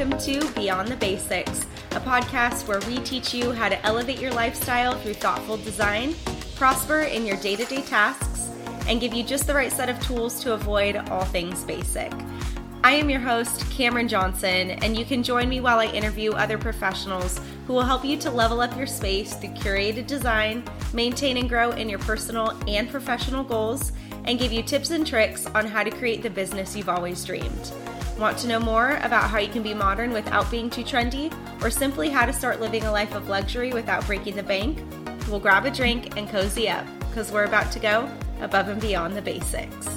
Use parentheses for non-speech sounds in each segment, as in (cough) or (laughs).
welcome to Beyond the Basics, a podcast where we teach you how to elevate your lifestyle through thoughtful design, prosper in your day to day tasks, and give you just the right set of tools to avoid all things basic. I am your host, Cameron Johnson, and you can join me while I interview other professionals who will help you to level up your space through curated design, maintain and grow in your personal and professional goals, and give you tips and tricks on how to create the business you've always dreamed. Want to know more about how you can be modern without being too trendy, or simply how to start living a life of luxury without breaking the bank? We'll grab a drink and cozy up because we're about to go above and beyond the basics.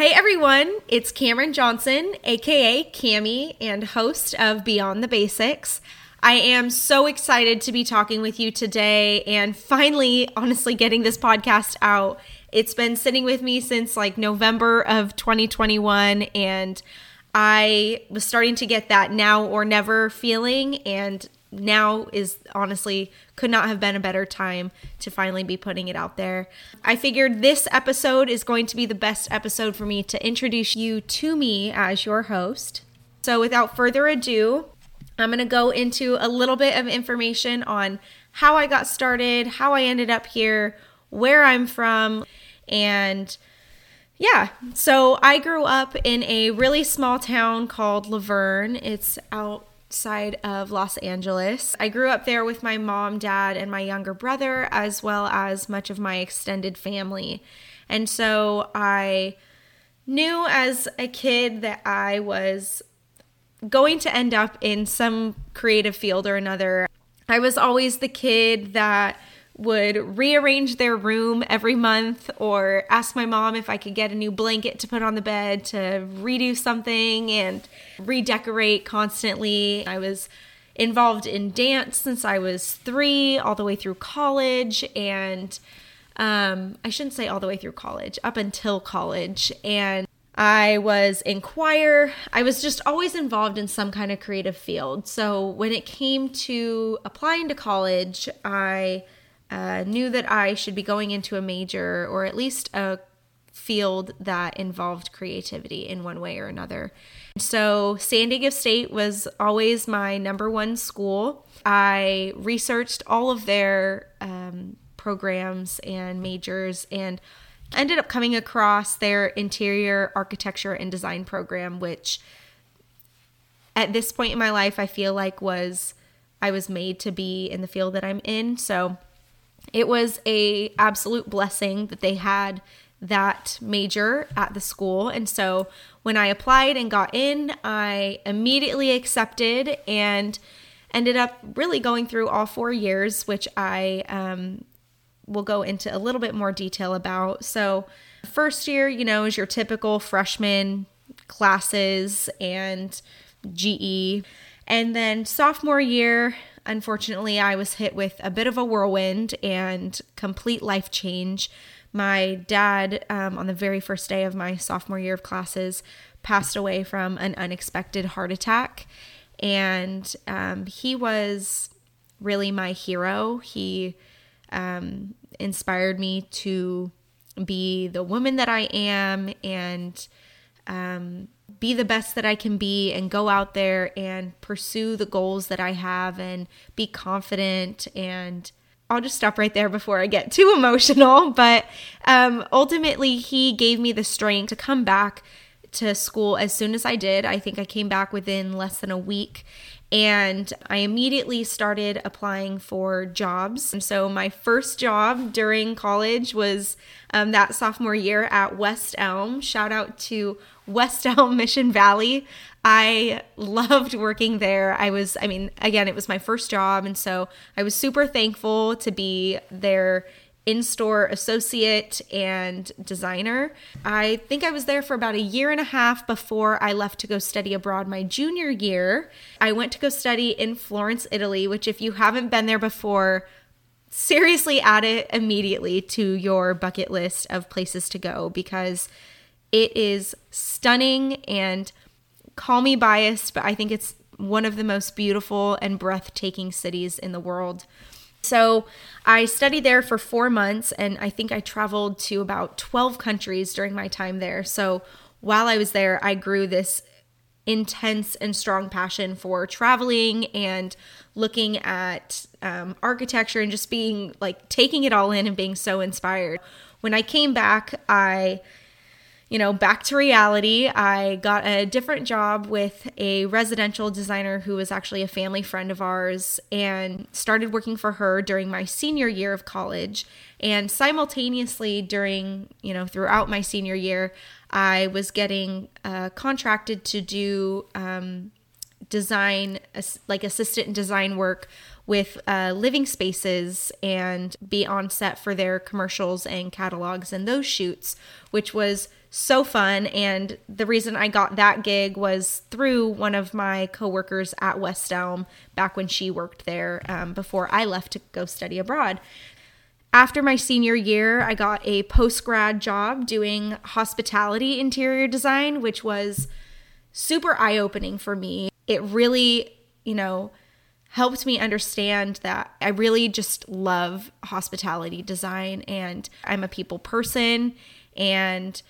Hey everyone, it's Cameron Johnson, aka Cami, and host of Beyond the Basics. I am so excited to be talking with you today and finally, honestly, getting this podcast out. It's been sitting with me since like November of 2021, and I was starting to get that now or never feeling, and now is honestly could not have been a better time to finally be putting it out there. I figured this episode is going to be the best episode for me to introduce you to me as your host. So, without further ado, I'm going to go into a little bit of information on how I got started, how I ended up here, where I'm from, and yeah, so I grew up in a really small town called La Verne. It's out side of Los Angeles. I grew up there with my mom, dad, and my younger brother, as well as much of my extended family. And so I knew as a kid that I was going to end up in some creative field or another. I was always the kid that would rearrange their room every month or ask my mom if I could get a new blanket to put on the bed to redo something and redecorate constantly. I was involved in dance since I was three, all the way through college, and um, I shouldn't say all the way through college, up until college. And I was in choir. I was just always involved in some kind of creative field. So when it came to applying to college, I uh, knew that I should be going into a major or at least a field that involved creativity in one way or another. So, San Diego State was always my number one school. I researched all of their um, programs and majors and ended up coming across their interior architecture and design program, which at this point in my life, I feel like was I was made to be in the field that I'm in. So, it was a absolute blessing that they had that major at the school. And so when i applied and got in i immediately accepted and ended up really going through all four years which i um, will go into a little bit more detail about. So first year you know is your typical freshman classes and ge and then sophomore year unfortunately, I was hit with a bit of a whirlwind and complete life change. My dad, um, on the very first day of my sophomore year of classes, passed away from an unexpected heart attack. And um, he was really my hero. He um, inspired me to be the woman that I am and um, be the best that I can be and go out there and pursue the goals that I have and be confident and I'll just stop right there before I get too (laughs) emotional. But um, ultimately, he gave me the strength to come back to school as soon as I did. I think I came back within less than a week. And I immediately started applying for jobs. And so, my first job during college was um, that sophomore year at West Elm. Shout out to West (laughs) Elm Mission Valley. I loved working there. I was, I mean, again, it was my first job. And so I was super thankful to be their in store associate and designer. I think I was there for about a year and a half before I left to go study abroad my junior year. I went to go study in Florence, Italy, which, if you haven't been there before, seriously add it immediately to your bucket list of places to go because it is stunning and call me biased, but I think it's one of the most beautiful and breathtaking cities in the world. So I studied there for four months, and I think I traveled to about 12 countries during my time there. So while I was there, I grew this intense and strong passion for traveling and looking at um, architecture and just being like taking it all in and being so inspired. When I came back, I you know, back to reality. I got a different job with a residential designer who was actually a family friend of ours and started working for her during my senior year of college. And simultaneously, during, you know, throughout my senior year, I was getting uh, contracted to do um, design, like assistant design work with uh, living spaces and be on set for their commercials and catalogs and those shoots, which was so fun. And the reason I got that gig was through one of my coworkers at West Elm back when she worked there um, before I left to go study abroad. After my senior year, I got a post grad job doing hospitality interior design, which was super eye opening for me. It really, you know, helped me understand that I really just love hospitality design and I'm a people person and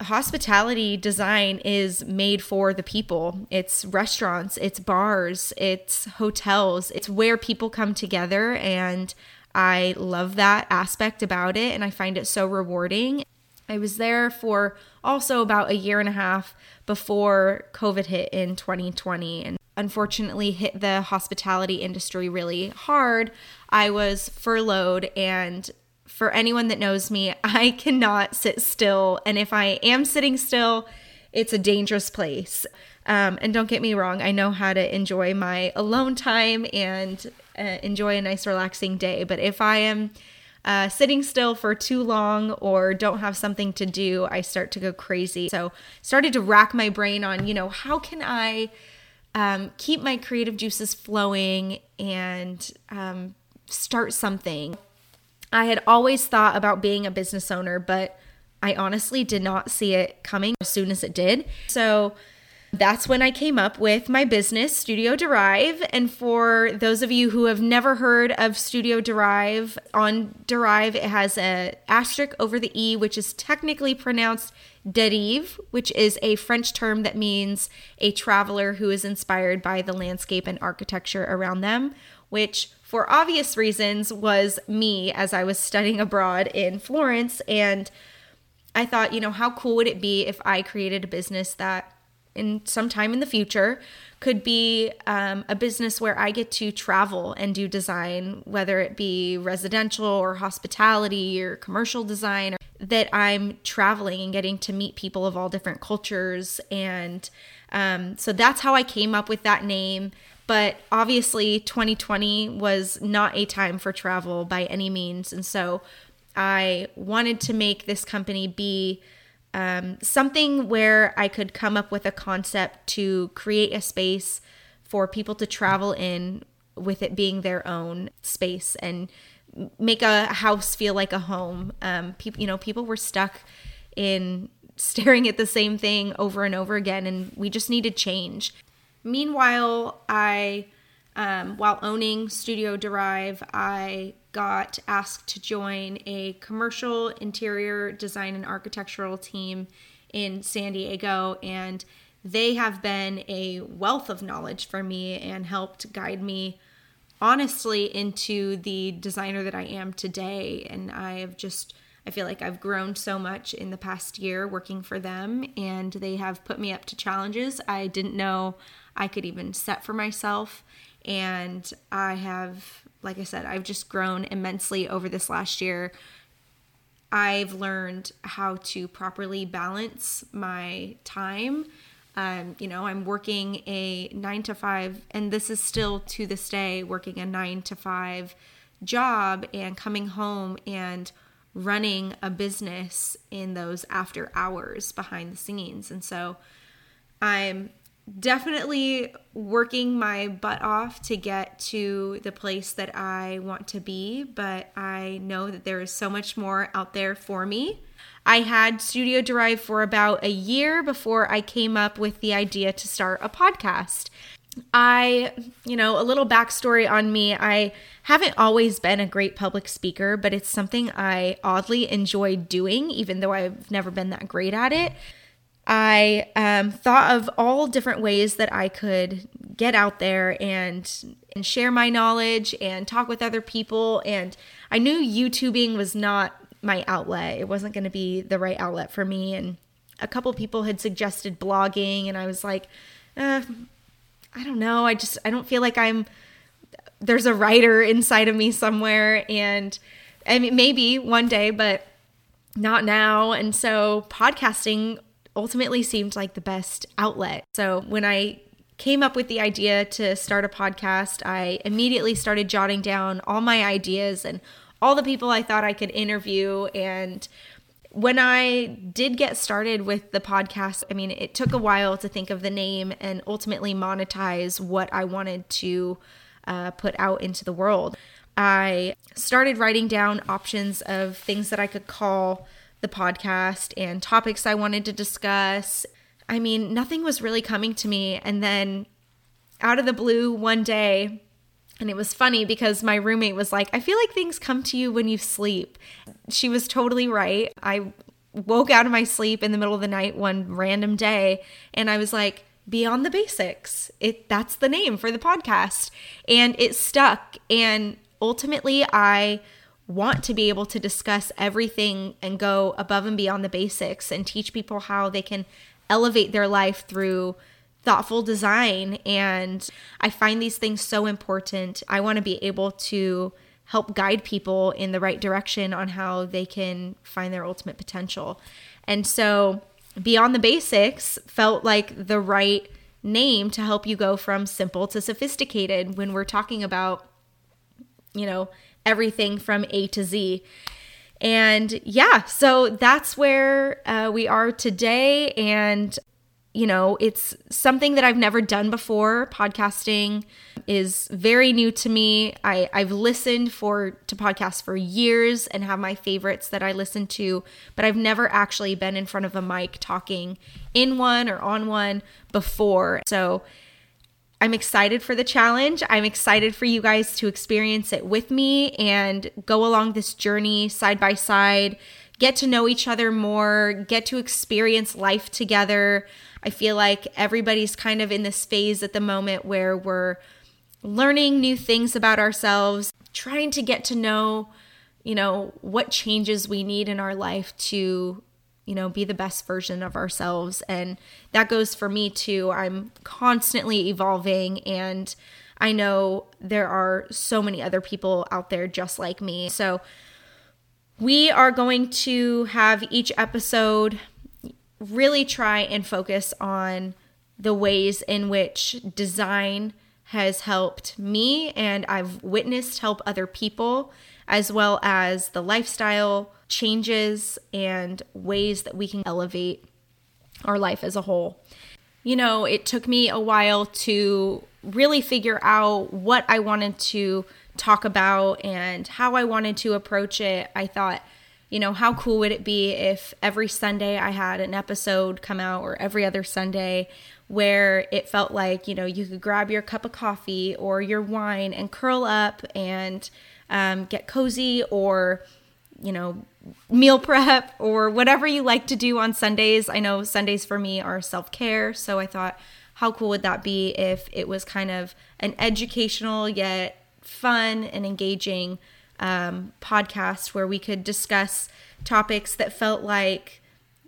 hospitality design is made for the people. It's restaurants, it's bars, it's hotels, it's where people come together. And I love that aspect about it. And I find it so rewarding. I was there for also about a year and a half before COVID hit in 2020 and unfortunately hit the hospitality industry really hard. I was furloughed and for anyone that knows me, (laughs) I cannot sit still. And if I am sitting still, it's a dangerous place. Um, and don't get me wrong, I know how to enjoy my alone time and uh, enjoy a nice, relaxing day. But if I am uh, sitting still for too long or don't have something to do, I start to go crazy. So, started to rack my brain on, you know, how can I um, keep my creative juices flowing and um, start something? I had always thought about being a business owner, but I honestly did not see it coming as soon as it did. So that's when I came up with my business, Studio Derive. And for those of you who have never heard of Studio Derive, on Derive it has a asterisk over the e, which is technically pronounced derive, which is a French term that means a traveler who is inspired by the landscape and architecture around them, which for obvious reasons, was me as I was studying abroad in Florence. And I thought, you know, how cool would it be if I created a business that in some time in the future could be um, a business where I get to travel and do design, whether it be residential or hospitality or commercial design, or that I'm traveling and getting to meet people of all different cultures. And um, so that's how I came up with that name. But obviously, 2020 was not a time for travel by any means. And so I wanted to make this company be um, something where I could come up with a concept to create a space for people to travel in with it being their own space and make a house feel like a home. Um, people, you know, people were stuck in (laughs) staring at the same thing over and over again, and we just needed change. Meanwhile, I, um, while owning Studio Derive, I got asked to join a commercial interior design and architectural team in San Diego, and they have been a wealth of knowledge for me and helped guide me honestly into the designer that I am today. And I have just, I feel like I've grown so much in the past year working for them, and they have put me up to challenges I didn't know I could even set for myself. And I have, like I said, I've just grown immensely over this last year. I've learned how to properly balance my time. Um, you know, I'm working a nine to five, and this is still to this day working a nine to five job and coming home and running a business in those after hours behind the scenes. And so I'm definitely working my butt off to get to the place that I want to be, but I know that there is so much more out there for me. I had Studio Derive for about a year before I came up with the idea to start a podcast. I, you know, a little backstory on me. I haven't always been a great public speaker, but it's something I oddly enjoy doing, even though I've never been that great at it. I um, thought of all different ways that I could get out there and and share my knowledge and talk with other people. And I knew YouTubing was not my outlet; it wasn't going to be the right outlet for me. And a couple people had suggested blogging, and I was like, uh, I don't know. I just I don't feel like I'm there's a writer inside of me somewhere, and I mean maybe one day, but not now. And so podcasting ultimately seemed like the best outlet. So when I came up with the idea to start a podcast, I immediately started jotting down all my ideas and all the people I thought I could interview. And when I did get started with the podcast, I mean, it took a while to think of the name and ultimately monetize what I wanted to uh, put out into the world. I started writing down options of things that I could call the podcast and topics I wanted to discuss. I mean, nothing was really coming to me. And then out of the blue, one day, and it was funny because my roommate was like, I feel like things come to you when you sleep. She was totally right. I woke out of my sleep in the middle of the night one random day and I was like, Beyond the Basics. It that's the name for the podcast. And it stuck. And ultimately I want to be able to discuss everything and go above and beyond the basics and teach people how they can elevate their life through thoughtful design. And I find these things so important. I want to be able to help guide people in the right direction on how they can find their ultimate potential. And so, Beyond the Basics felt like the right name to help you go from simple to sophisticated when we're talking about, you know, everything from A to Z. And yeah, so that's where uh, we are today. And, you know, it's something that I've never done before. Podcasting is very new to me. I, I've listened for to podcasts for years and have my favorites that I listen to, but I've never actually been in front of a mic talking in one or on one before. So I'm excited for the challenge. I'm excited for you guys to experience it with me and go along this journey side by side, get to know each other more, get to experience life together. I feel like everybody's kind of in this phase at the moment where we're learning new things about ourselves, trying to get to know, you know, what changes we need in our life to you know, be the best version of ourselves. And that goes for me too. I'm constantly evolving and I know there are so many other people out there just like me. So we are going to have each episode really try and focus on the ways in which design has helped me and I've witnessed help other people, as well as the lifestyle changes and ways that we can elevate our life as a whole. You know, it took me a while to really figure out what I wanted to talk about and how I wanted to approach it. I thought, you know, how cool would it be if every Sunday I had an episode come out or every other Sunday where it felt like, you know, you could grab your cup of coffee or your wine and curl up and um, get cozy or, you know, meal prep or whatever you like to do on Sundays. I know Sundays for me are self care. So I thought, how cool would that be if it was kind of an educational yet fun and engaging um, podcast where we could discuss topics that felt like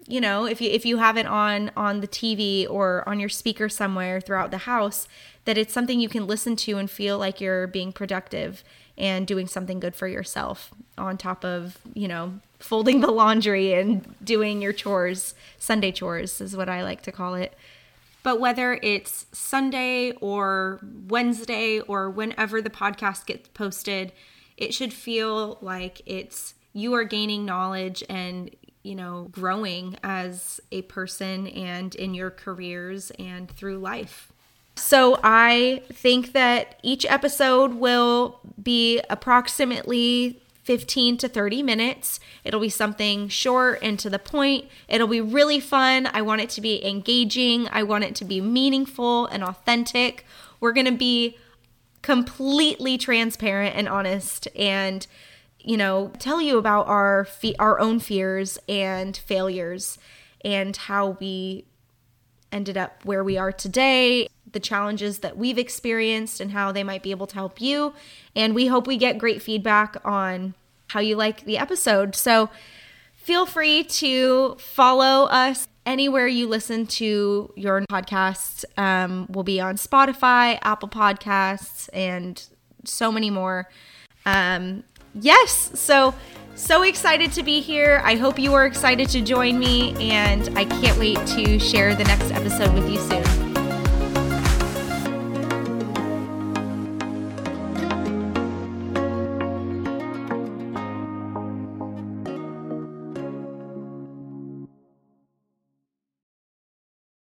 you know if you if you have it on on the TV or on your speaker somewhere throughout the house that it's something you can listen to and feel like you're being productive and doing something good for yourself on top of, you know, folding the laundry and doing your chores, Sunday chores is what I like to call it. But whether it's Sunday or Wednesday or whenever the podcast gets posted, it should feel like it's you are gaining knowledge and you know, growing as a person and in your careers and through life. So I think that each episode will be approximately 15 to 30 minutes. It'll be something short and to the point. It'll be really fun. I want it to be engaging. I want it to be meaningful and authentic. We're going to be completely transparent and honest and you know, tell you about our fe- our own fears and failures and how we ended up where we are today, the challenges that we've experienced and how they might be able to help you. And we hope we get great feedback on how you like the episode. So feel free to follow us anywhere you listen to your podcasts. Um, we'll be on Spotify, Apple Podcasts, and so many more. Um, yes, so so excited to be here. I hope you are excited to join me, and I can't wait to share the next episode with you soon.